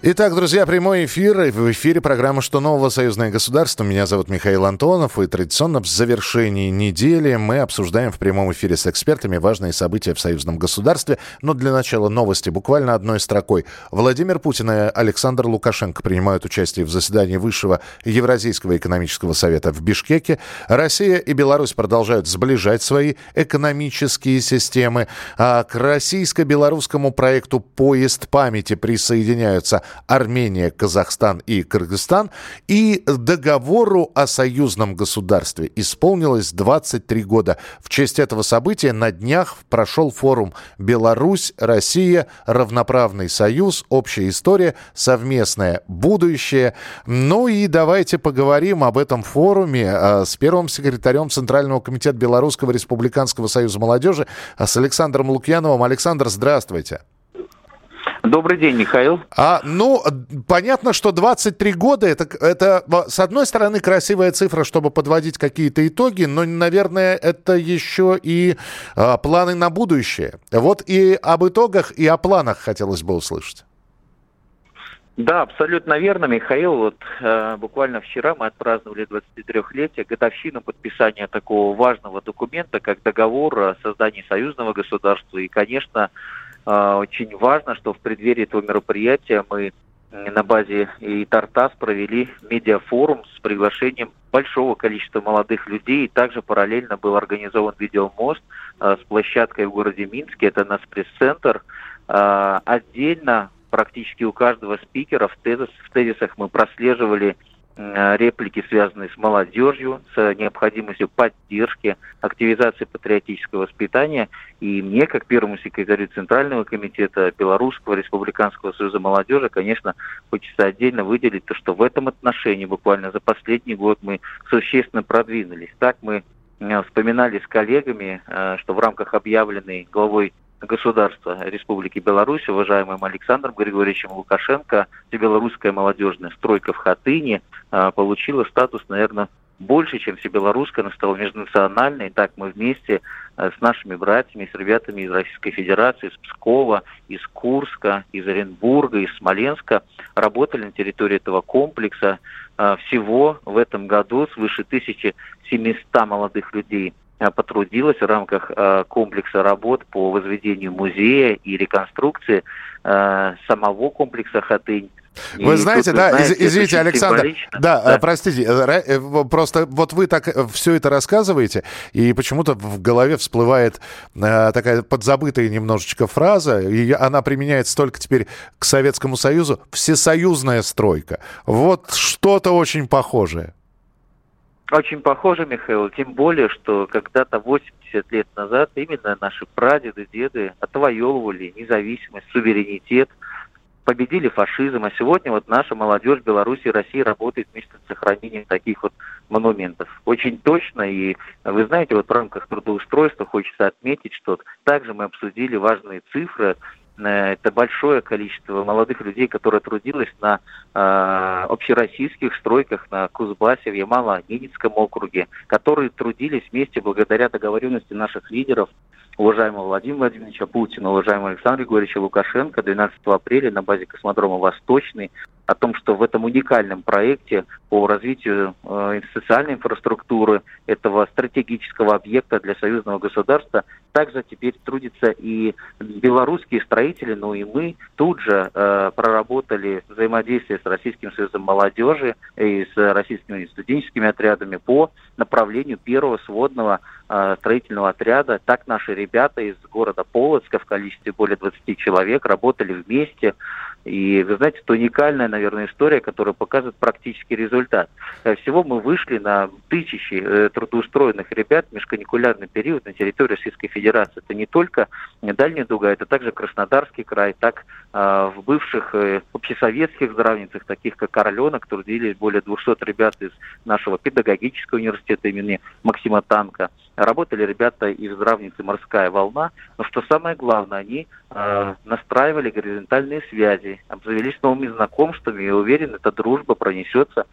Итак, друзья, прямой эфир. В эфире программа «Что нового? Союзное государство». Меня зовут Михаил Антонов. И традиционно в завершении недели мы обсуждаем в прямом эфире с экспертами важные события в союзном государстве. Но для начала новости. Буквально одной строкой. Владимир Путин и Александр Лукашенко принимают участие в заседании Высшего Евразийского экономического совета в Бишкеке. Россия и Беларусь продолжают сближать свои экономические системы. А к российско-белорусскому проекту «Поезд памяти» присоединяются Армения, Казахстан и Кыргызстан. И договору о союзном государстве исполнилось 23 года. В честь этого события на днях прошел форум «Беларусь, Россия, равноправный союз, общая история, совместное будущее». Ну и давайте поговорим об этом форуме а, с первым секретарем Центрального комитета Белорусского республиканского союза молодежи, а, с Александром Лукьяновым. Александр, здравствуйте. Добрый день, Михаил. А, ну, понятно, что 23 года это, это, с одной стороны, красивая цифра, чтобы подводить какие-то итоги, но, наверное, это еще и а, планы на будущее. Вот и об итогах, и о планах хотелось бы услышать. Да, абсолютно верно, Михаил. Вот э, буквально вчера мы отпраздновали 23-летие, годовщину подписания такого важного документа, как договор о создании союзного государства. И, конечно, очень важно, что в преддверии этого мероприятия мы на базе и Тартас провели медиафорум с приглашением большого количества молодых людей. И также параллельно был организован видеомост а, с площадкой в городе Минске. Это наш пресс-центр. А, отдельно практически у каждого спикера в, тезис, в тезисах мы прослеживали реплики, связанные с молодежью, с необходимостью поддержки, активизации патриотического воспитания. И мне, как первому секретарю Центрального комитета Белорусского республиканского союза молодежи, конечно, хочется отдельно выделить то, что в этом отношении буквально за последний год мы существенно продвинулись. Так мы э, вспоминали с коллегами, э, что в рамках объявленной главой государства Республики Беларусь, уважаемым Александром Григорьевичем Лукашенко, белорусская молодежная стройка в Хатыни а, получила статус, наверное, больше, чем всебелорусская, она стала межнациональной. Так мы вместе а, с нашими братьями, с ребятами из Российской Федерации, из Пскова, из Курска, из Оренбурга, из Смоленска работали на территории этого комплекса. А, всего в этом году свыше 1700 молодых людей потрудилась в рамках э, комплекса работ по возведению музея и реконструкции э, самого комплекса Хатынь. Вы и знаете, да, знаете, извините, Александр, да, да, простите, просто вот вы так все это рассказываете, и почему-то в голове всплывает э, такая подзабытая немножечко фраза, и она применяется только теперь к Советскому Союзу, всесоюзная стройка. Вот что-то очень похожее. Очень похоже, Михаил, тем более, что когда-то 80 лет назад именно наши прадеды, деды отвоевывали независимость, суверенитет, победили фашизм, а сегодня вот наша молодежь Беларуси и России работает вместе с сохранением таких вот монументов. Очень точно, и вы знаете, вот в рамках трудоустройства хочется отметить, что также мы обсудили важные цифры это большое количество молодых людей, которые трудились на э, общероссийских стройках на Кузбассе, в Ямало-Ненецком округе, которые трудились вместе благодаря договоренности наших лидеров, уважаемого Владимира Владимировича Путина, уважаемого Александра Григорьевича Лукашенко 12 апреля на базе космодрома «Восточный» о том, что в этом уникальном проекте по развитию э, социальной инфраструктуры этого стратегического объекта для союзного государства также теперь трудятся и белорусские строители, ну и мы тут же э, проработали взаимодействие с Российским союзом молодежи и с российскими студенческими отрядами по направлению первого сводного строительного отряда. Так наши ребята из города Полоцка в количестве более 20 человек работали вместе. И вы знаете, это уникальная, наверное, история, которая показывает практический результат. Э, всего мы вышли на тысячи э, трудоустроенных ребят в межканикулярный период на территории Российской Федерации. Это не только Дальняя Дуга, это также Краснодарский край, так э, в бывших э, общесоветских здравницах, таких как Орленок, трудились более 200 ребят из нашего педагогического университета имени Максима Танка. Работали ребята из здравницы «Морская волна», но что самое главное, они э, настраивали горизонтальные связи, обзавелись новыми знакомствами и уверен, эта дружба пронесется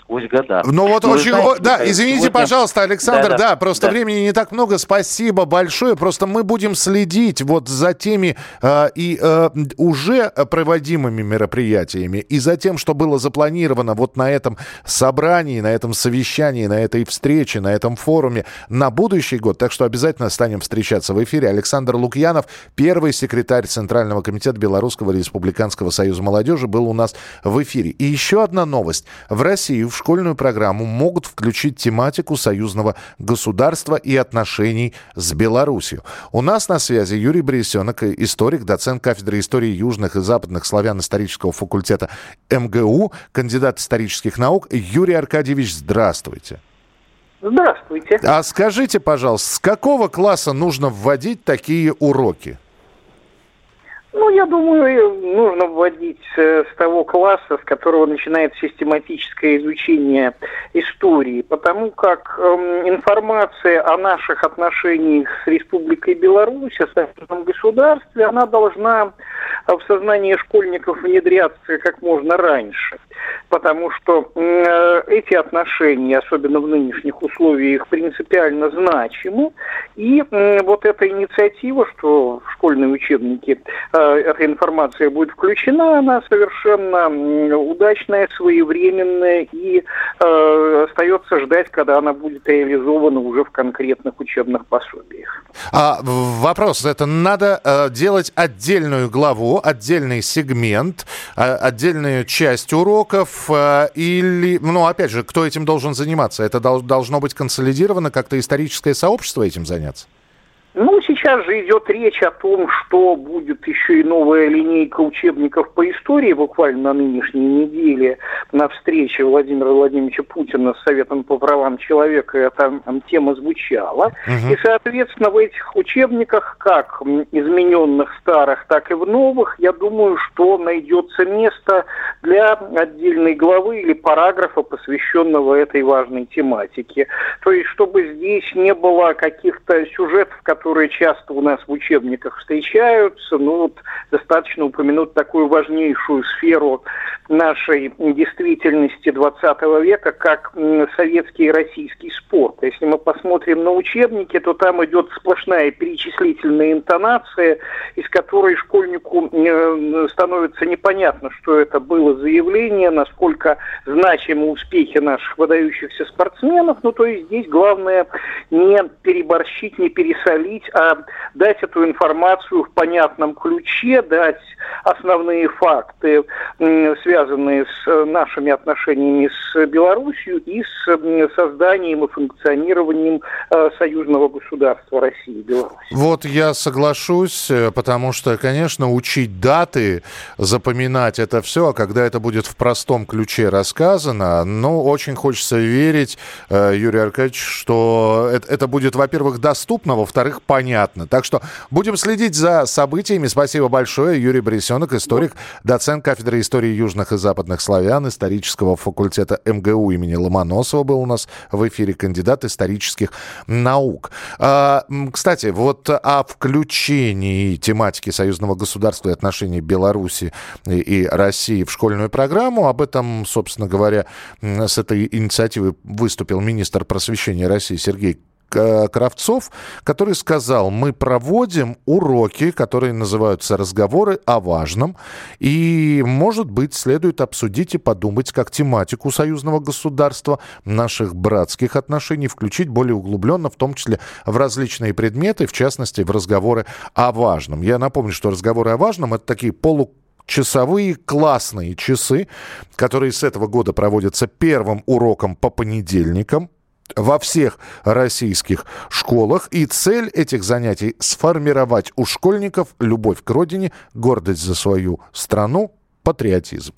сквозь года. Ну вот Но очень... Знаете, да, извините, сегодня... пожалуйста, Александр, да, да, да просто да. времени не так много. Спасибо большое. Просто мы будем следить вот за теми э, и э, уже проводимыми мероприятиями, и за тем, что было запланировано вот на этом собрании, на этом совещании, на этой встрече, на этом форуме на будущий год. Так что обязательно станем встречаться в эфире. Александр Лукьянов, первый секретарь Центрального комитета Белорусского республиканского союза молодежи, был у нас в эфире. И еще одна новость. В России в школьную программу могут включить тематику союзного государства и отношений с Беларусью. У нас на связи Юрий Борисенок, историк, доцент кафедры истории южных и западных славян исторического факультета МГУ, кандидат исторических наук. Юрий Аркадьевич, здравствуйте. Здравствуйте. А скажите, пожалуйста, с какого класса нужно вводить такие уроки? Ну, я думаю, нужно вводить э, с того класса, с которого начинается систематическое изучение истории, потому как э, информация о наших отношениях с Республикой Беларусь, о союзном государстве, она должна в сознание школьников внедряться как можно раньше потому что э, эти отношения, особенно в нынешних условиях, принципиально значимы. И вот эта инициатива, что в школьные учебники э, эта информация будет включена, она совершенно удачная, своевременная и э, остается ждать, когда она будет реализована уже в конкретных учебных пособиях. А, вопрос, это надо делать отдельную главу, отдельный сегмент, отдельную часть уроков, Э, или, ну, опять же, кто этим должен заниматься? Это должно быть консолидировано, как-то историческое сообщество этим заняться? Ну, сейчас же идет речь о том, что будет еще и новая линейка учебников по истории буквально на нынешней неделе на встрече Владимира Владимировича Путина с Советом по правам человека эта тема звучала. Угу. И, соответственно, в этих учебниках, как измененных старых, так и в новых, я думаю, что найдется место для отдельной главы или параграфа, посвященного этой важной тематике. То есть, чтобы здесь не было каких-то сюжетов, которые которые часто у нас в учебниках встречаются. Ну вот достаточно упомянуть такую важнейшую сферу нашей действительности 20 века, как советский и российский спорт. Если мы посмотрим на учебники, то там идет сплошная перечислительная интонация, из которой школьнику э, становится непонятно, что это было заявление, насколько значимы успехи наших выдающихся спортсменов. Ну, то есть здесь главное не переборщить, не пересолить, говорить, а дать эту информацию в понятном ключе, дать основные факты, связанные с нашими отношениями с Белоруссией и с созданием и функционированием э, союзного государства России и Беларуси. Вот я соглашусь, э, потому что, конечно, учить даты, запоминать это все, а когда это будет в простом ключе рассказано, ну, очень хочется верить, э, Юрий Аркадьевич, что это будет, во-первых, доступно, во-вторых, понятно. Так что будем следить за событиями. Спасибо большое. Юрий Борисенок, историк, доцент кафедры истории южных и западных славян исторического факультета МГУ имени Ломоносова был у нас в эфире, кандидат исторических наук. А, кстати, вот о включении тематики союзного государства и отношений Беларуси и России в школьную программу, об этом, собственно говоря, с этой инициативой выступил министр просвещения России Сергей Кравцов, который сказал, мы проводим уроки, которые называются разговоры о важном, и, может быть, следует обсудить и подумать, как тематику союзного государства, наших братских отношений включить более углубленно, в том числе в различные предметы, в частности, в разговоры о важном. Я напомню, что разговоры о важном – это такие полу часовые классные часы, которые с этого года проводятся первым уроком по понедельникам, во всех российских школах. И цель этих занятий – сформировать у школьников любовь к родине, гордость за свою страну, патриотизм.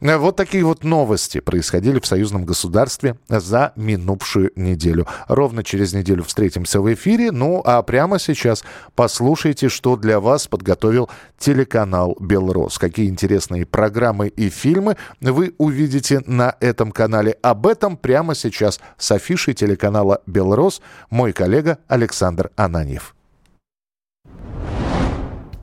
Вот такие вот новости происходили в союзном государстве за минувшую неделю. Ровно через неделю встретимся в эфире. Ну а прямо сейчас послушайте, что для вас подготовил телеканал «Белрос». Какие интересные программы и фильмы вы увидите на этом канале. Об этом прямо сейчас с афишей телеканала «Белрос» мой коллега Александр Ананьев.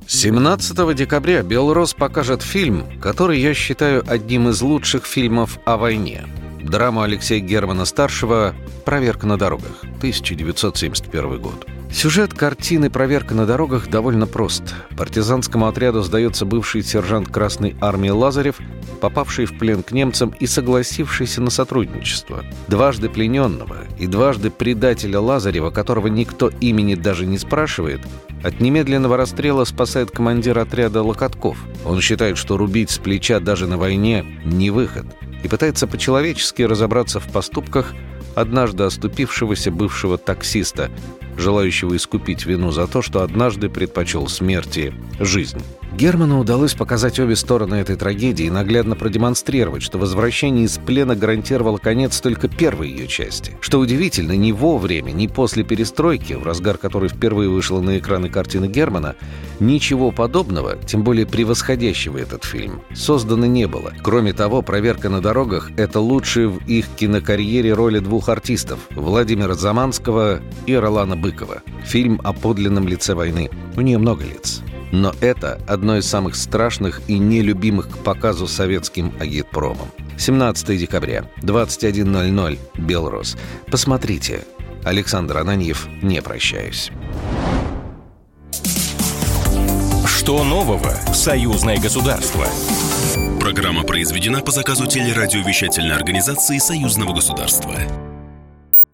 17 декабря «Белрос» покажет фильм, который я считаю одним из лучших фильмов о войне. драму Алексея Германа-старшего «Проверка на дорогах», 1971 год. Сюжет картины «Проверка на дорогах» довольно прост. Партизанскому отряду сдается бывший сержант Красной Армии Лазарев, попавший в плен к немцам и согласившийся на сотрудничество. Дважды плененного и дважды предателя Лазарева, которого никто имени даже не спрашивает, от немедленного расстрела спасает командир отряда Локотков. Он считает, что рубить с плеча даже на войне – не выход, и пытается по-человечески разобраться в поступках однажды оступившегося бывшего таксиста, желающего искупить вину за то, что однажды предпочел смерти жизнь. Герману удалось показать обе стороны этой трагедии и наглядно продемонстрировать, что возвращение из плена гарантировало конец только первой ее части. Что удивительно, ни во время, ни после перестройки, в разгар которой впервые вышла на экраны картины Германа, ничего подобного, тем более превосходящего этот фильм, создано не было. Кроме того, «Проверка на дорогах» — это лучшие в их кинокарьере роли двух артистов — Владимира Заманского и Ролана Быкова. Фильм о подлинном лице войны. У нее много лиц. Но это одно из самых страшных и нелюбимых к показу советским агитпромом. 17 декабря, 21.00, Белрос. Посмотрите. Александр Ананьев, не прощаюсь. Что нового в союзное государство? Программа произведена по заказу телерадиовещательной организации Союзного государства.